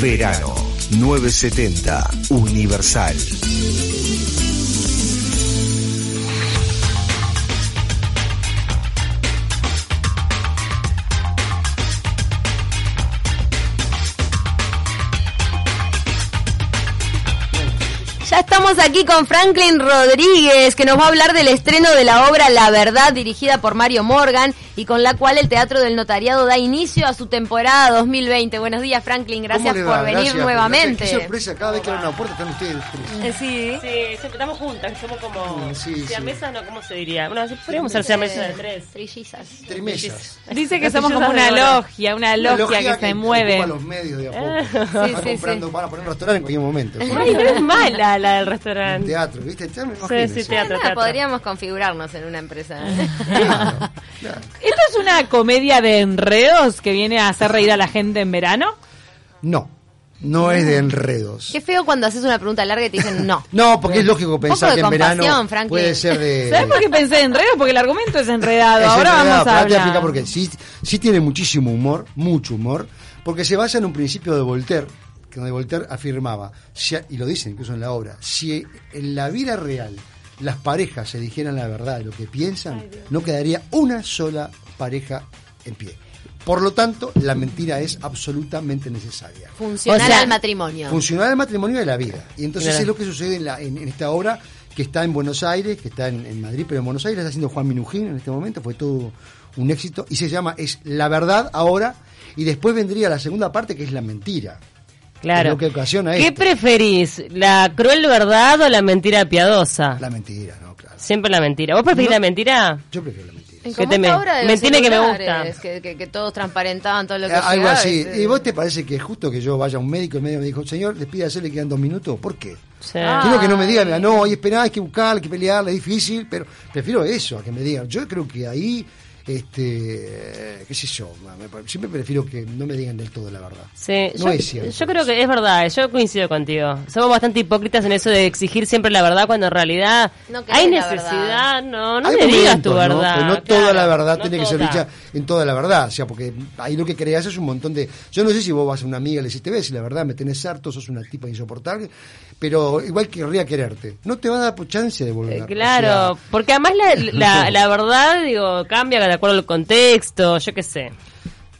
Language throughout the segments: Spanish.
Verano 970 Universal. Ya estamos aquí con Franklin Rodríguez, que nos va a hablar del estreno de la obra La Verdad, dirigida por Mario Morgan y con la cual el Teatro del Notariado da inicio a su temporada 2020. Buenos días, Franklin, gracias ¿Cómo le por venir Gracias, nuevamente. Qué sorpresa, cada vez que abren una puerta están ustedes tres. Eh, sí. Sí, siempre estamos juntas, somos como sí, sí. siamesas, no, ¿cómo se diría? Bueno, sí, podríamos ser siamesas de tres. Trillizas. Trimesas. Dice que somos como una de oro. logia, una Una logia que se ocupa mueve. los medios de a poco. Sí, Van sí, comprando, sí. van a poner un restaurante en cualquier momento. Ay, no es mala la del Un restaurante. teatro, ¿viste? Ya me Sí, imagino sí, eso. teatro, teatro. podríamos configurarnos en una empresa. Claro, claro. ¿Esto es una comedia de enredos que viene a hacer reír a la gente en verano? No, no es de enredos. Qué feo cuando haces una pregunta larga y te dicen no. No, porque es lógico pensar que en verano Franklin. puede ser de... ¿Sabes por qué pensé en enredos? Porque el argumento es enredado. Es Ahora enredado, vamos a te explicar hablar. por qué. Sí, sí tiene muchísimo humor, mucho humor, porque se basa en un principio de Voltaire, que donde Voltaire afirmaba, si- y lo dice incluso en la obra, si en la vida real las parejas se dijeran la verdad de lo que piensan, no quedaría una sola pareja en pie. Por lo tanto, la mentira es absolutamente necesaria. Funcional O sea, al matrimonio. Funcionar el matrimonio de la vida. Y entonces Claro. es lo que sucede en, la- en- en esta obra que está en Buenos Aires, que está en, en Madrid, pero en Buenos Aires está haciendo Juan Minujín en este momento, fue todo un éxito. Y se llama Es la verdad ahora, y después vendría la segunda parte que es la mentira. Claro. Es lo que ocasiona ¿Qué esto. preferís? ¿La cruel verdad o la mentira piadosa? La mentira, ¿no? Claro. Siempre la mentira. ¿Vos preferís No. la mentira? Yo prefiero la mentira. En que te me- los mentira que me gusta. Que, que- que todos transparentaban todo lo que Eh, Algo llegaba, así. ese- ¿Y vos te parece que es justo que yo vaya a un médico y el médico me dijo, señor, despídase, le quedan dos minutos? ¿Por qué? Sí. Ah. Quiero que no me digan, "Ah, no, hay esperar, hay que buscar, hay que pelear, es difícil, pero prefiero eso a que me digan. Yo creo que ahí, este, qué sé yo, siempre prefiero que no me digan del todo la verdad. Sí, No yo, es cierto yo creo que es verdad, yo coincido contigo. Somos bastante hipócritas en eso de exigir siempre la verdad cuando en realidad No hay necesidad, no, no Hay me digas tu ¿no? verdad. Pero no toda claro, la verdad no tiene que ser toda. dicha en toda la verdad. O sea, porque ahí lo que creas es un montón de. Yo no sé si vos vas a una amiga y le decís, te ves, y la verdad me tenés harto, sos una tipa insoportable, pero igual querría quererte. No te va a dar chance de volver. Eh, O Claro, sea, porque además la, la, la verdad, digo, cambia de acuerdo al contexto, yo qué sé.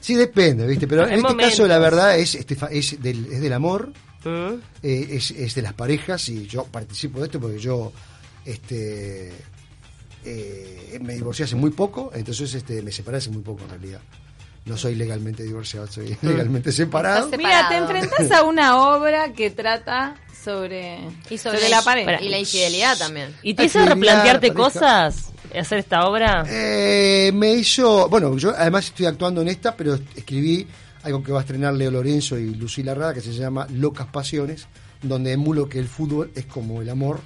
sí, depende, ¿viste? Pero en este momentos. caso la verdad es, este, fa- es, del, es del amor, ¿Mm? eh, es, es de las parejas y yo participo de esto porque yo este eh, me divorcié hace muy poco, entonces este me separé hace muy poco en realidad. No soy legalmente divorciado, soy legalmente separado. Mira, te enfrentas a una obra que trata sobre, Y sobre, la pareja. Y la infidelidad también. ¿Y te hizo replantearte pareja. cosas hacer esta obra? Eh, me hizo, bueno, yo además estoy actuando en esta, pero escribí algo que va a estrenar Leo Lorenzo y Lucila Rada, que se llama Locas Pasiones, donde emulo que el fútbol es como el amor,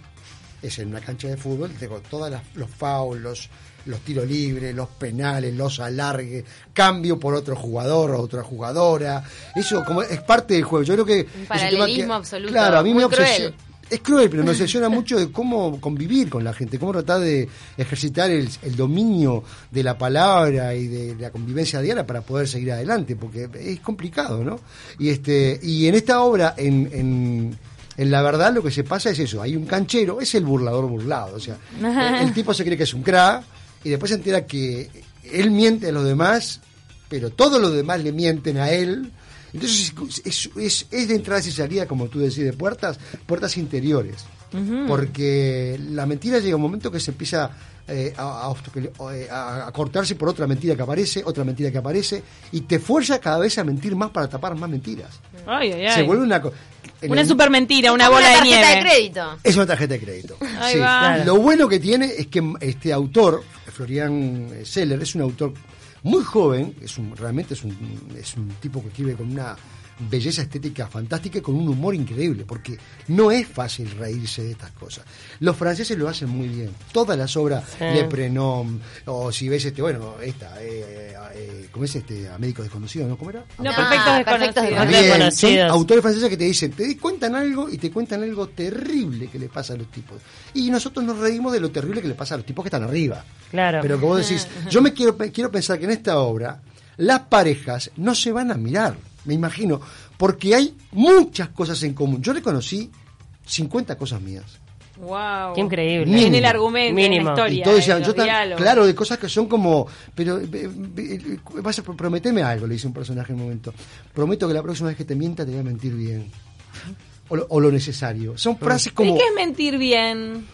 es en una cancha de fútbol, tengo todos los fouls, los, los tiros libres, los penales, los alargues, cambio por otro jugador o otra jugadora, eso como es parte del juego. Yo creo que un paralelismo absoluto, Claro, a mí muy me obsesiona. Es cruel, pero me obsesiona mucho de cómo convivir con la gente, cómo tratar de ejercitar el, el dominio de la palabra y de la convivencia diaria para poder seguir adelante, porque es complicado, ¿no? Y este y en esta obra, en, en, en la verdad, lo que se pasa es eso: hay un canchero, es el burlador burlado, o sea, el, el tipo se cree que es un crack y después se entera que él miente a los demás, pero todos los demás le mienten a él. Entonces es, es, es de entradas y salidas, como tú decís, de puertas, puertas interiores. Porque la mentira llega un momento que se empieza eh, a, eh, a- a cortarse por otra mentira que aparece, otra mentira que aparece, y te fuerza cada vez a mentir más para tapar más mentiras. Ay, ay, ay. Se vuelve una... Una el- super mentira, una bola de tarjeta nieve. de crédito. es una tarjeta de crédito. Ahí Sí. va. Claro. Lo bueno que tiene es que este autor, Florian Seller, es un autor muy joven, es un, realmente es un, es un tipo que escribe con una belleza estética fantástica y con un humor increíble, porque no es fácil reírse de estas cosas. Los franceses lo hacen muy bien. Todas las obras, Sí. Le Prenom, o si ves este, bueno, esta, eh, eh, ¿cómo es este? A Médico Desconocido, ¿no? ¿Cómo era? No, Ah, perfectos desconocidos. desconocidos. Son Desconocidos. autores franceses que te dicen, te cuentan algo y te cuentan algo terrible que le pasa a los tipos. Y nosotros nos reímos de lo terrible que le pasa a los tipos que están arriba. Claro. Pero como vos decís, yo me quiero, quiero pensar que en esta obra las parejas no se van a mirar, me imagino, Porque hay muchas cosas en común. Yo reconocí 50 cosas mías. Wow. Qué increíble. Mínimo. En el argumento, Mínimo. en la historia. Y todos decían, en yo tan- claro, de cosas que son como, pero eh, eh, vas a prometeme algo, le dice un personaje en un momento. Prometo que la próxima vez que te mienta te voy a mentir bien. O lo, o lo necesario. Son frases ¿Y como... qué es mentir bien?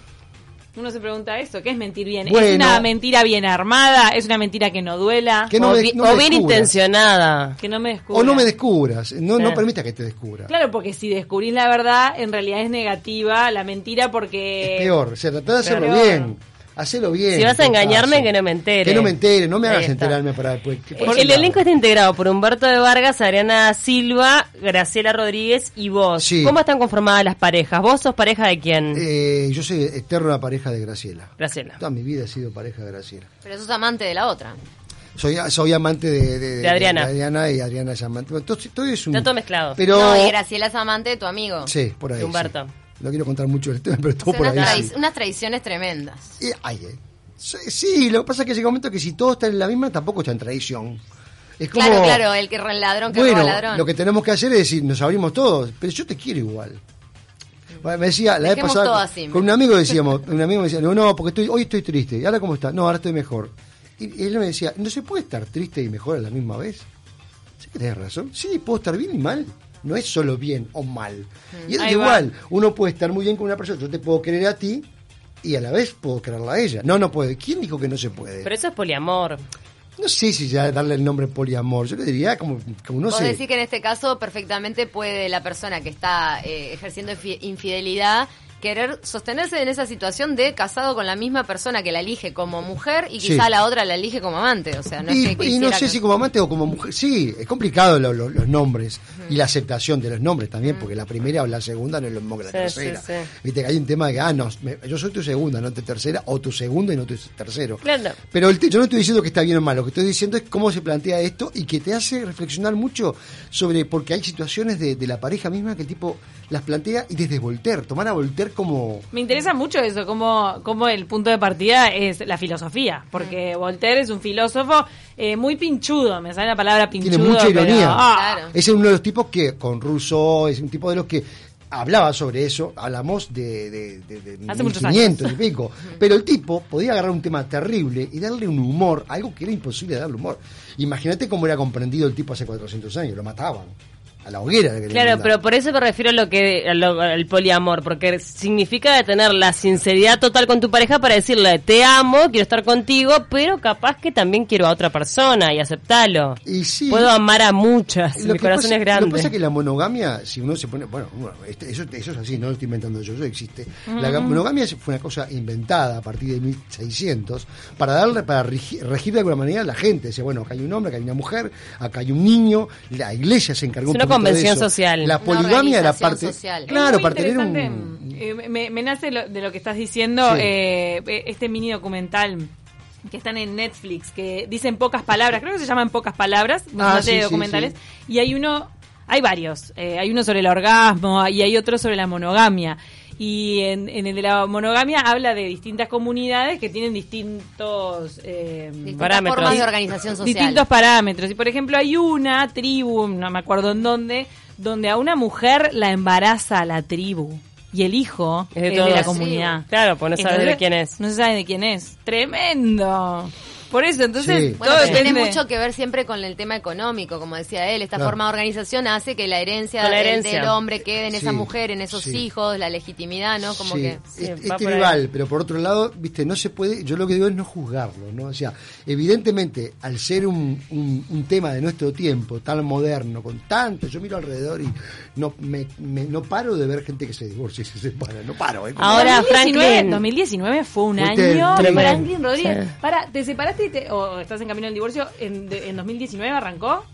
Uno se pregunta eso, ¿qué es mentir bien? ¿Es una mentira bien armada? ¿Es una mentira que no duela? Que no o, me- no o bien descubras. intencionada. Que no me descubra. O no me descubras, no, no permita que te descubra. Claro, porque si descubrís la verdad, en realidad es negativa la mentira porque... Es peor, o de hacerlo Peor. bien. Hacelo bien. Si vas a engañarme, caso. que no me entere. Que no me entere, no me Ahí hagas está. enterarme para después. que- por El, elenco está integrado por Humberto de Vargas, Adriana Silva, Graciela Rodríguez y vos. Sí. ¿Cómo están conformadas las parejas? ¿Vos sos pareja de quién? Eh, yo soy eterna pareja de Graciela. Graciela. Toda mi vida he sido pareja de Graciela. Pero sos amante de la otra. Soy, soy amante de, de, De Adriana. de Adriana y Adriana es amante. Bueno, Todo, todo es un, Está todo mezclado. Pero, No, y Graciela es amante de tu amigo. Sí, por ahí. De Humberto. sí. No quiero contar mucho el tema, pero todo O sea, por unas, ahí. sí. unas traiciones tremendas. Y- ay, eh. Sí, lo que pasa es que llega un momento que si todos están en la misma, tampoco está en traición. Es como, Claro, claro, el que el ladrón que bueno, roba ladrón. lo que tenemos que hacer es decir, nos abrimos todos, pero yo te quiero igual. Bueno, me decía, la vez todo pasada, así. con un amigo decíamos, un amigo me decía, no, no, porque estoy, hoy estoy triste, ¿y ahora cómo está? No, ahora estoy mejor. Y, y él me decía, ¿no se puede estar triste y mejor a la misma vez? Sí que tenés razón. Sí, puedo estar bien y mal. No es solo bien o mal. Y es Ahí igual, uno puede estar muy bien con una persona, yo te puedo querer a ti y a la vez puedo quererla a ella. No, no puede. ¿Quién dijo que no se puede? Pero eso es poliamor. no sé si ya darle el nombre poliamor. Yo le diría como, como no Vos sé. decís que en este caso perfectamente puede la persona que está eh, ejerciendo infi- infidelidad querer sostenerse en esa situación de casado con la misma persona que la elige como mujer y Sí. quizá la otra la elige como amante. O sea, no y, es que y no sé que- si como amante o como mujer. Sí, es complicado lo- lo- los nombres y la aceptación de los nombres también, porque la primera o la segunda no es lo mismo que la Sí, tercera. sí, sí. Viste que hay un tema de que, ah, no, me- yo soy tu segunda, no tu tercera, o tu segundo y no tu tercero. Claro. Pero el te- yo no estoy diciendo que está bien o mal, lo que estoy diciendo es cómo se plantea esto y que te hace reflexionar mucho sobre, porque hay situaciones de, de la pareja misma que el tipo las plantea y desde Voltaire, tomar a Voltaire como... Me interesa mucho eso, como, como el punto de partida es la filosofía, porque Voltaire es un filósofo eh, muy pinchudo, me sale la palabra pinchudo. Tiene mucha pero- ironía. ah, Claro. Es uno de los tipos que, con Rousseau, es un tipo de los que hablaba sobre eso, hablamos de, de, de, de Hace muchos 1500 y pico, pero el tipo podía agarrar un tema terrible y darle un humor, algo que era imposible darle humor. Imagínate cómo era comprendido el tipo hace 400 años, lo mataban a la hoguera. querían Claro, mandar. pero por eso me refiero a lo que a lo- al poliamor, porque significa tener la sinceridad total con tu pareja para decirle te amo, quiero estar contigo, pero capaz que también quiero a otra persona y aceptalo. Y sí. Puedo amar a muchas, Lo mi que corazón pasa- es grande. Lo que pasa es que la monogamia, si uno se pone. Bueno, bueno, este- eso, eso es así, no lo estoy inventando yo, eso existe. La monogamia fue una cosa inventada a partir de 1600 para darle, para regi- regir, de alguna manera a la gente. Decía, bueno, acá hay un hombre, acá hay una mujer, acá hay un niño. La iglesia se encargó un de convención eso. social. La poligamia era parte. social. Claro, para tener un. Eh, me, me nace lo- de lo que estás diciendo, Sí. eh, eh, este mini documental que están en Netflix, que dicen pocas palabras, creo que se llaman pocas palabras, una Ah, sí, sí, documentales, y hay uno, hay varios, eh, hay uno sobre el orgasmo y hay otro sobre la monogamia. Y en, en el de la monogamia habla de distintas comunidades que tienen distintos... eh, Parámetros. formas de organización social. distintos parámetros. Y por ejemplo, hay una tribu, no me acuerdo en dónde, donde a una mujer la embaraza la tribu. Y el hijo Es de es de, la Sí. comunidad. Claro, pues no sabes Entonces, de quién es. No se sabe de quién es. Tremendo. Por eso, entonces, Sí. Bueno, todo pero tiene mucho que ver siempre con el tema económico, como decía él. Esta Claro. forma de organización hace que la herencia, la del- herencia. del hombre quede en esa mujer, en esos sí. hijos, la legitimidad, ¿no? Como Sí, que... es, Sí, es tribal, pero por otro lado, viste, no se puede, yo lo que digo es no juzgarlo, ¿no? O sea, evidentemente, al ser un, un- un tema de nuestro tiempo, tan moderno, con tanto, yo miro alrededor y no me, me- no paro de ver gente que se divorcia y se separa, no paro, ¿eh? Como- Ahora, 2019, Franklin. 2019 fue un año. Franklin Rodríguez. Sí. Para, ¿te separaste y te- o estás en camino al divorcio? ¿En, de- en 2019 arrancó?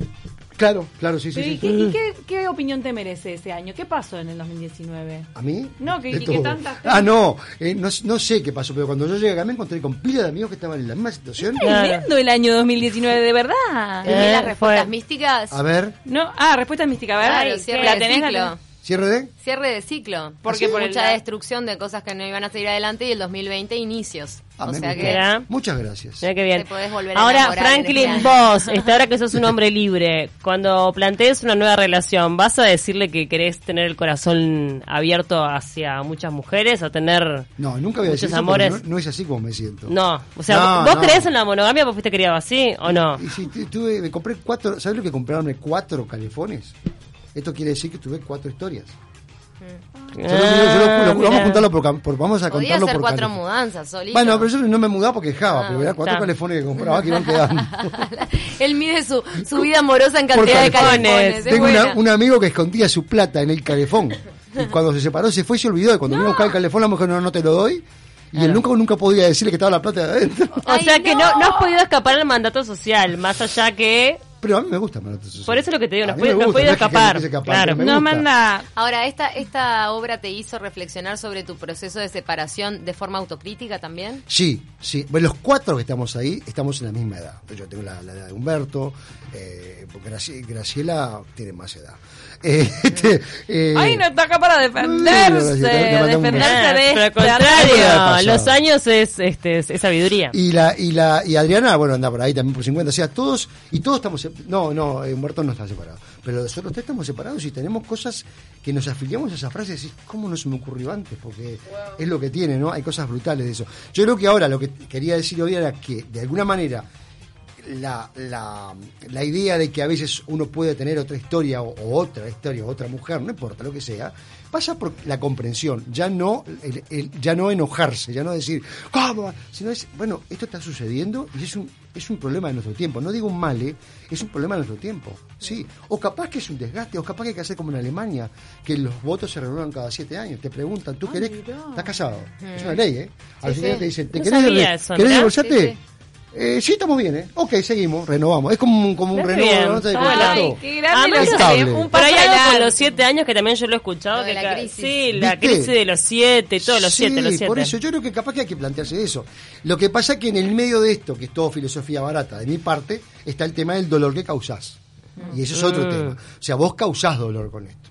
Claro, claro, sí, sí, Pero, sí. ¿Y, qué, y qué- qué opinión te merece ese año? ¿Qué pasó en el 2019? ¿A mí? No, que- y que todo. tanta gente- Ah, no, eh, no, no sé qué pasó, pero cuando yo llegué acá me encontré con pila de amigos que estaban en la misma situación. Claro. Tremendo el año 2019, de verdad. ¿Tenés Eh, las respuestas fue- místicas? A ver, No, ah, respuesta mística, ¿verdad? Claro, ¿Qué- cierre ¿La del tenés? ¿Cierre de? Cierre de ciclo. Porque Porque por mucha destrucción de cosas que no iban a seguir adelante y el 2020 inicios. Ah, o sea que Mira. Muchas gracias. Mira qué bien. Te podés volver a Ahora, Franklin, este vos, este, ahora que sos un hombre libre, cuando plantees una nueva relación, ¿vas a decirle que querés tener el corazón abierto hacia muchas mujeres o tener... No, nunca voy a decir Muchos eso porque amores. no, no es así como me siento. No, o sea, No, ¿vos no. creés en la monogamia? ¿Vos fuiste criado así o no? Y si tu- tuve, me compré cuatro, ¿sabes lo que compraronme cuatro calefones? Esto quiere decir que tuve cuatro historias. Yo lo- yo lo- yo lo- Ah, vamos a juntarlo por, por- vamos a Podía contarlo hacer por cuatro calefón. mudanzas solito. Bueno, pero yo no me mudaba porque dejaba, Ah, pero era cuatro calefones que compraba que iban quedando. Él mide su, su vida amorosa en cantidad de calefones. calefones. es Tengo una- un amigo que escondía su plata en el calefón. Y cuando se separó se fue y se olvidó. Y cuando vino a buscar el calefón, la mujer no, no te lo doy. Y él nunca, nunca podía decirle que estaba la plata de adentro. O sea que no. no. no has podido escapar al mandato social, más allá que... Pero a mí me gusta. Por eso es lo que te digo, no A has mí me podido, no has gusta, podido es que escapar. Claro. No manda. Ahora, esta, ¿esta obra te hizo reflexionar sobre tu proceso de separación de forma autocrítica también? Sí, sí. Bueno, los cuatro que estamos ahí estamos en la misma edad. Yo tengo la, la edad de Humberto, eh, Graciela tiene más edad. Eh, este, eh, Ay, no está acá para defenderse. te mandamos un defenderse de pero al este contrario, los años es, este, es, es sabiduría. Y la, y la, y Adriana, bueno, anda por ahí también por 50. O sea, todos, y todos estamos, sep- no, no, eh, Humberto no está separado. Pero nosotros tres estamos separados y tenemos cosas que nos afiliamos a esa frase y decís, ¿cómo no se me ocurrió antes? Porque es lo que tiene, ¿no? Hay cosas brutales de eso. Yo creo que ahora lo que quería decir hoy era que, de alguna manera, la, la, la idea de que a veces uno puede tener otra historia o, o otra historia o otra mujer, no importa lo que sea, pasa por la comprensión, ya no, el- el- ya no enojarse, ya no decir, ¿cómo? Sino es, bueno, esto está sucediendo y es un, es un problema de nuestro tiempo. No digo un mal, ¿eh? es un problema de nuestro tiempo. Sí. O capaz que es un desgaste, o capaz que hay que hacer como en Alemania, que los votos se renuevan cada siete años. Te preguntan, ¿tú querés? ¿Estás casado? Es una ley, ¿eh? Al Sí, final sí. te dicen, ¿te No querés, eso, ¿querés divorciarte? Eh, sí, estamos bien, ¿eh? Ok, seguimos, renovamos. Es como un, como un bien, ¿no? Ay, qué grande Además, Un Pero hay algo con los siete años que también yo lo he escuchado. Lo de que la crisis. Sí, la ¿Viste? crisis de los siete, todos los Sí, siete, los siete. por eso yo creo que capaz que hay que plantearse eso. Lo que pasa es que en el medio de esto, que es todo filosofía barata de mi parte, está el tema del dolor que causás. Y eso es otro Mm. tema. O sea, vos causás dolor con esto.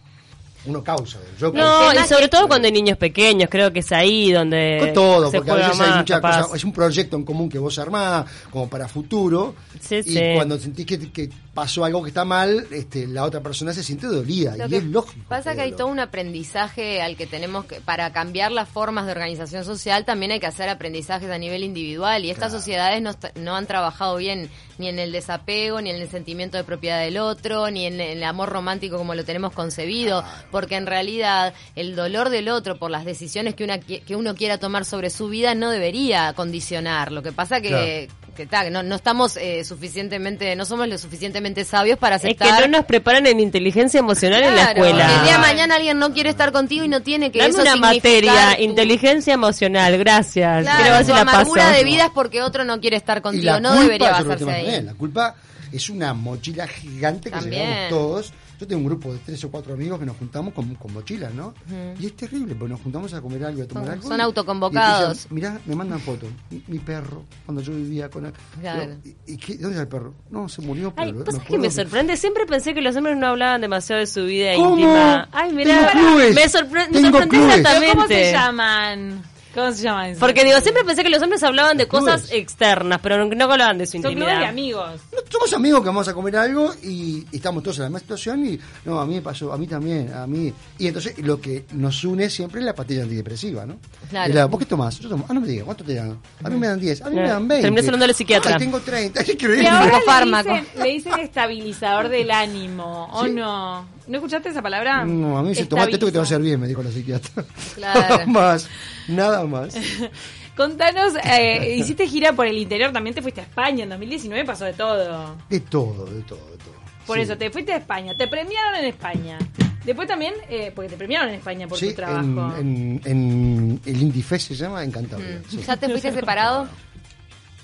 Uno causa. Yo No, y sobre todo cuando hay niños pequeños, creo que es ahí donde con todo, se porque a juega veces hay muchas cosas, es un proyecto en común que vos armás, como para futuro, Sí, y sí. cuando sentís que, que pasó algo que está mal, este, la otra persona se siente dolida, Lo y que es lógico. Pasa que hay dolor. todo un aprendizaje al que tenemos que, para cambiar las formas de organización social, también hay que hacer aprendizajes a nivel individual y estas Claro. sociedades no, han trabajado bien ni en el desapego, ni en el sentimiento de propiedad del otro, ni en el amor romántico como lo tenemos concebido, porque en realidad el dolor del otro por las decisiones que, una, que uno quiera tomar sobre su vida no debería condicionar. Lo que pasa que, que, ta, no, no estamos eh, suficientemente, no somos lo suficientemente sabios para Es que aceptar no nos preparan en inteligencia emocional en la escuela. que El día de mañana alguien no quiere estar contigo y no tiene que Dame eso una materia, tu- inteligencia emocional, gracias. Claro, tu la paso. amargura de vida es porque otro no quiere estar contigo, no debería basarse que ahí. también, La culpa es una mochila gigante que También. llevamos todos. Yo tengo un grupo de tres o cuatro amigos que nos juntamos con, con mochilas, ¿no? Y es terrible, porque nos juntamos a comer algo, a tomar Son- algo. son y- autoconvocados. Y mirá, me mandan fotos. Mi, mi perro, cuando yo vivía con él. Claro. ¿Y, y qué- dónde está el perro? No, se murió. Ay, pero ¿vos me sabés que me sorprende? Siempre pensé que los hombres no hablaban demasiado de su vida ¿Cómo? íntima. Ay, mirá, me, sorpre- me clubes. exactamente. ¿Pero ¿Cómo se llaman? ¿Cómo se llaman? esos? Porque digo, siempre pensé que los hombres hablaban de clubes. cosas externas, pero no, no hablaban de su Son clubes intimidad. de amigos. No, somos amigos que vamos a comer algo y, y estamos todos en la misma situación y no, a mí me pasó, a mí también, a mí. Y entonces lo que nos une siempre es la pastilla antidepresiva, ¿no? Claro. Y la, ¿Vos qué tomás? Yo tomo, ah, no me digas, ¿cuánto te dan? A mí me dan 10, a mí me dan 20. Terminás hablando del psiquiatra. Ay, tengo 30, es Y increíble. ahora le Fármaco. dicen, le dicen estabilizador del ánimo, ¿o Sí. no? ¿No escuchaste esa palabra? No, a mí dice, tomate esto que te va a hacer bien, me dijo la psiquiatra. Claro. Nada más, nada más. Contanos, eh, hiciste gira por el interior, también te fuiste a España, en 2019 pasó de todo. De todo, de todo, de todo. Por Sí. eso, te fuiste a España, te premiaron en España. Después también, eh, porque te premiaron en España por Sí, tu trabajo. en, en, en el se llama, en Cantabria. sí. ¿Ya te fuiste separado?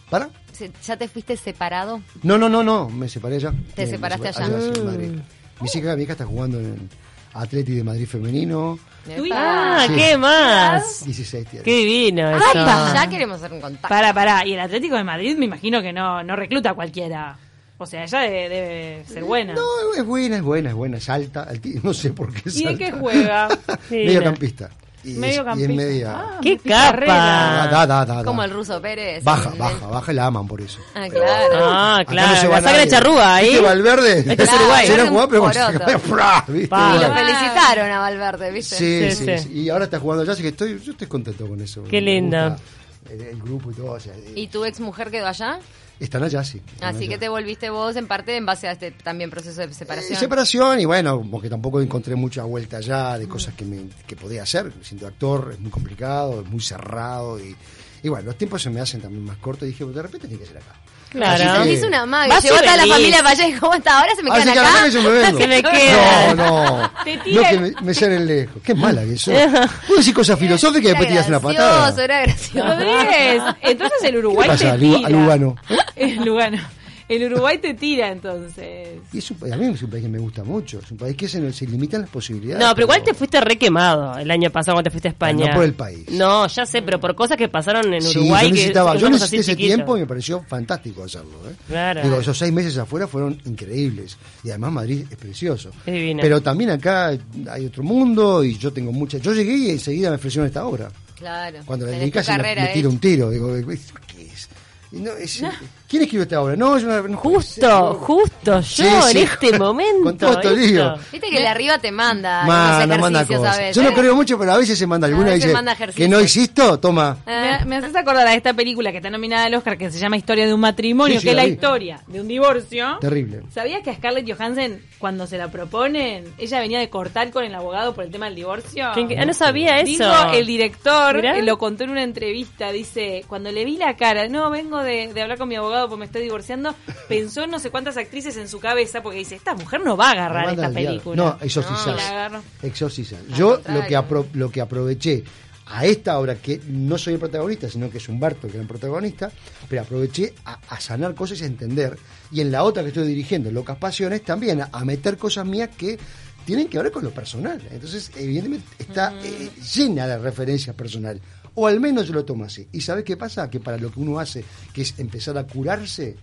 ¿Para? Se- ¿Ya te fuiste separado? No, no, no, no, me separé ya. Te me separaste separé allá. sí, en Madrid. Mi hija, mi hija está jugando en Atleti de Madrid femenino, Ah, Sí. ¿qué más? 16 tiene. Qué divino Ay, eso. ya queremos hacer un contacto. Para, para, y el Atlético de Madrid me imagino que no, no recluta a cualquiera. O sea, ella debe, debe ser buena. No, es buena, es buena, es buena, es alta. alti- No sé por qué es ¿Y en alta. qué juega? Mediocampista. Y Mediocampista. Y es media. Ah, ¡Qué capa! da, da, da, da. Como el ruso Pérez. Baja, El- baja, baja y la aman por eso. Ah, claro. Ah, claro, no la sangre charrúa ahí. ¿Viste Valverde? Este es Uruguay. Era jugador, pero cuando se poroto. cae, ¡fra! ¿viste? Pa. Y lo felicitaron a Valverde, ¿viste? Sí, Sí, sí, sí. sí. Y ahora está jugando allá, así que estoy, yo estoy contento con eso. Qué gusta El, el grupo y todo. o sea, ¿Y tu ex mujer quedó allá? Están allá, sí. están Así allá. que te volviste vos en parte en base a este también proceso de Eh, separación. separación y bueno, porque tampoco encontré mucha vuelta allá de cosas que, me, que podía hacer. Siendo actor es muy complicado, es muy cerrado y, y bueno, los tiempos se me hacen también más cortos y dije, de repente tiene que ser acá. Claro. Así que- Hizo una maga, Vas y llevó a toda la familia para allá y dijo, "Hasta ahora se me Así quedan que acá. que yo me vengo. Se me quedan. No, no. Te No que me, me salen lejos. Qué mala que sos. Puedo decir cosas filosóficas y después tiras una gracioso, patada. era gracioso. Rodríguez, entonces el ¿Qué Uruguay pasa, te tira. a Lugano? El Lugano. El Uruguay te tira entonces. Y es un, país- a mí es un país que me gusta mucho. Es un país que se, se limitan las posibilidades. No, pero igual te fuiste re quemado el año pasado cuando te fuiste a España. No por el país. No, ya sé, pero por cosas que pasaron en Sí, Uruguay. yo que necesitaba, yo necesité ese tiempo y me pareció fantástico hacerlo. ¿eh? Claro. Digo, esos seis meses afuera fueron increíbles. Y además Madrid es precioso. Es divino. Pero también acá hay otro mundo y yo tengo mucha... Yo llegué y enseguida me ofrecieron esta obra. Claro. Cuando la casi me, me tiro un tiro. Digo, ¿qué es? No, es- ¿Quién escribió esta obra? No, yo ser, Justo, yo Sí, en sí. este momento. Con todo esto esto. lío. Viste que el de arriba te manda Ma, algunos no manda a cosas. veces. Yo no creo mucho, pero a veces se manda alguna y dice que no hiciste, toma. Ah. Me, me haces acordar a esta película que está nominada al Oscar que se llama Historia de un matrimonio, Sí, sí, que es la vi. historia de un divorcio. Terrible. ¿Sabías que a Scarlett Johansson, cuando se la proponen, ella venía de cortar con el abogado por el tema del divorcio? ¿Quién- Ah, no sabía eso. Dijo el director, Mirá. eh, lo contó en una entrevista, dice, cuando le vi la cara, no, vengo de, de hablar con mi abogado porque me estoy divorciando, pensó en no sé cuántas actrices en su cabeza porque dice, esta mujer no va a agarrar Manda esta película. No. No. Exorcizar. Al Yo contrario. lo que, apro- lo que aproveché a esta obra, que no soy el protagonista, sino que es Humberto que era el protagonista, pero aproveché a, a sanar cosas y a entender. Y en la otra que estoy dirigiendo, Locas Pasiones, también a, a meter cosas mías que tienen que ver con lo personal. Entonces, evidentemente, está eh, llena de referencias personales. O al menos yo lo tomo así. ¿Y sabes qué pasa? Que para lo que uno hace, que es empezar a curarse,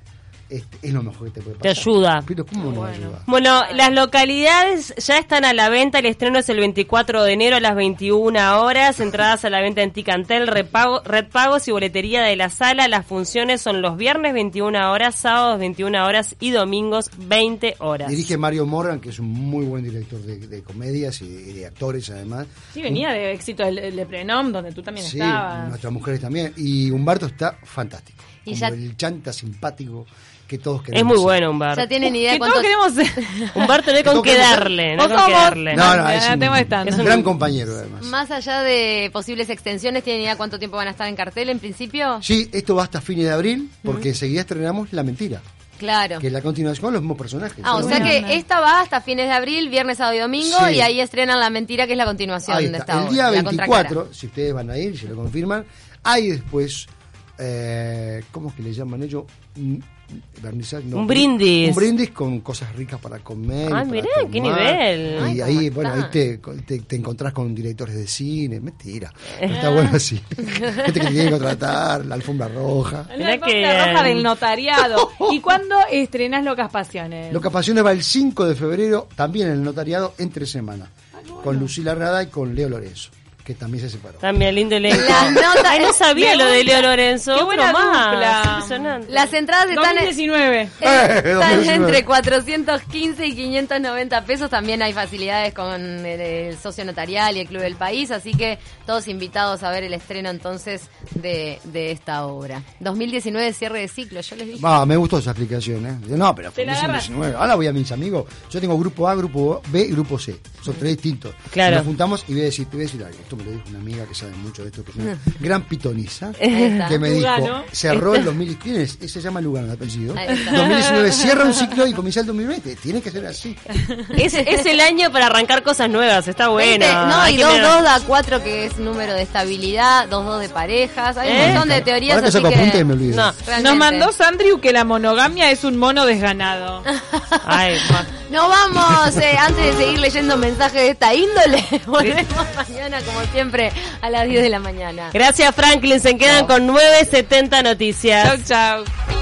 este, es lo mejor que te puede Te pasar. ayuda. Pero ¿cómo no ayuda? Bueno, las localidades ya están a la venta. El estreno es el 24 de enero a las 21 horas. Entradas a la venta en Ticantel, Repago, Red Pagos y boletería de la sala. Las funciones son los viernes 21 horas, sábados 21 horas y domingos 20 horas. Dirige Mario Morgan, que es un muy buen director de, de comedias y de, de actores además. Sí, venía de éxito el, el de Prenom, donde tú también Sí, estabas. nuestras mujeres también. Y Humberto está fantástico. Y como ya- el chanta simpático que todos queremos. Es muy bueno, Humberto. Ya tienen idea de cuánto... todos queremos no hay Que con qué darle. No con qué darle. No, no, es un, es un gran compañero además. Más allá de posibles extensiones, ¿tienen idea cuánto tiempo van a estar en cartel en principio? Sí, esto va hasta fines de abril, porque enseguida estrenamos La Mentira, Claro. que es la continuación con los mismos personajes. Ah, o sea que esta va hasta fines de abril, viernes, sábado y domingo, Sí. y ahí estrenan La Mentira, que es la continuación Ahí de esta El día la 24, contracara. si ustedes van a ir, si lo confirman, hay después, eh, ¿cómo es que le llaman ellos? Un, vernizaje, no, Un brindis. Un brindis con cosas ricas para comer. Ah, mirá, qué nivel. Y Ay, ahí, ¿cómo bueno, ahí te, te, te encontrás con directores de cine. Mentira. Pero está bueno así. Gente que te tiene que contratar, la alfombra roja. La alfombra que- roja del notariado. ¿Y cuándo estrenás Locas Pasiones? Lo que apasiona va el 5 de febrero, también en el notariado, entre semana. Con Lucila Rada y con Leo Lorenzo, que también se separó. También lindo elenco. Las notas- Ay, no sabía Me lo de gusta. Leo Lorenzo. Qué buena más. dupla. Impresionante. Las entradas están, 2019. Eh, están 2019. entre 415 y 590 pesos. También hay facilidades con el, el socio notarial y el Club del País, así que todos invitados a ver el estreno entonces de, de esta obra. 2019 cierre de ciclo, yo les dije. Va, me gustó esa explicación, ¿eh? No, pero fue Te la en agarras. 19. Ahora voy a mis amigos. Yo tengo grupo A, grupo B y grupo C. Son tres distintos. Claro. Nos juntamos y voy a decir, te voy a decir algo. Esto me lo dijo una amiga que sabe mucho de esto, que es una gran está. que me dijo, Lugano. cerró el 2000. ¿Quién es? Se llama Lugano, el apellido. Ahí está. 2019 cierra un ciclo y comienza el 2020. Tiene que ser así. Es, es el año para arrancar cosas nuevas. Está bueno. ¿Viste? No, y que 2-2 mirar. da 4 que es número de estabilidad, 2-2 de parejas, hay un ¿Eh? montón de teorías Ahora que así saco que... apunte y me olvido. No. realmente. Nos mandó Sandriu que la monogamia es un mono desganado. Ay, Nos vamos, eh, antes de seguir leyendo mensajes de esta índole, volvemos mañana como siempre a las 10 de la mañana. Gracias, Franklin. Se quedan con 970 noticias. Chau, chau.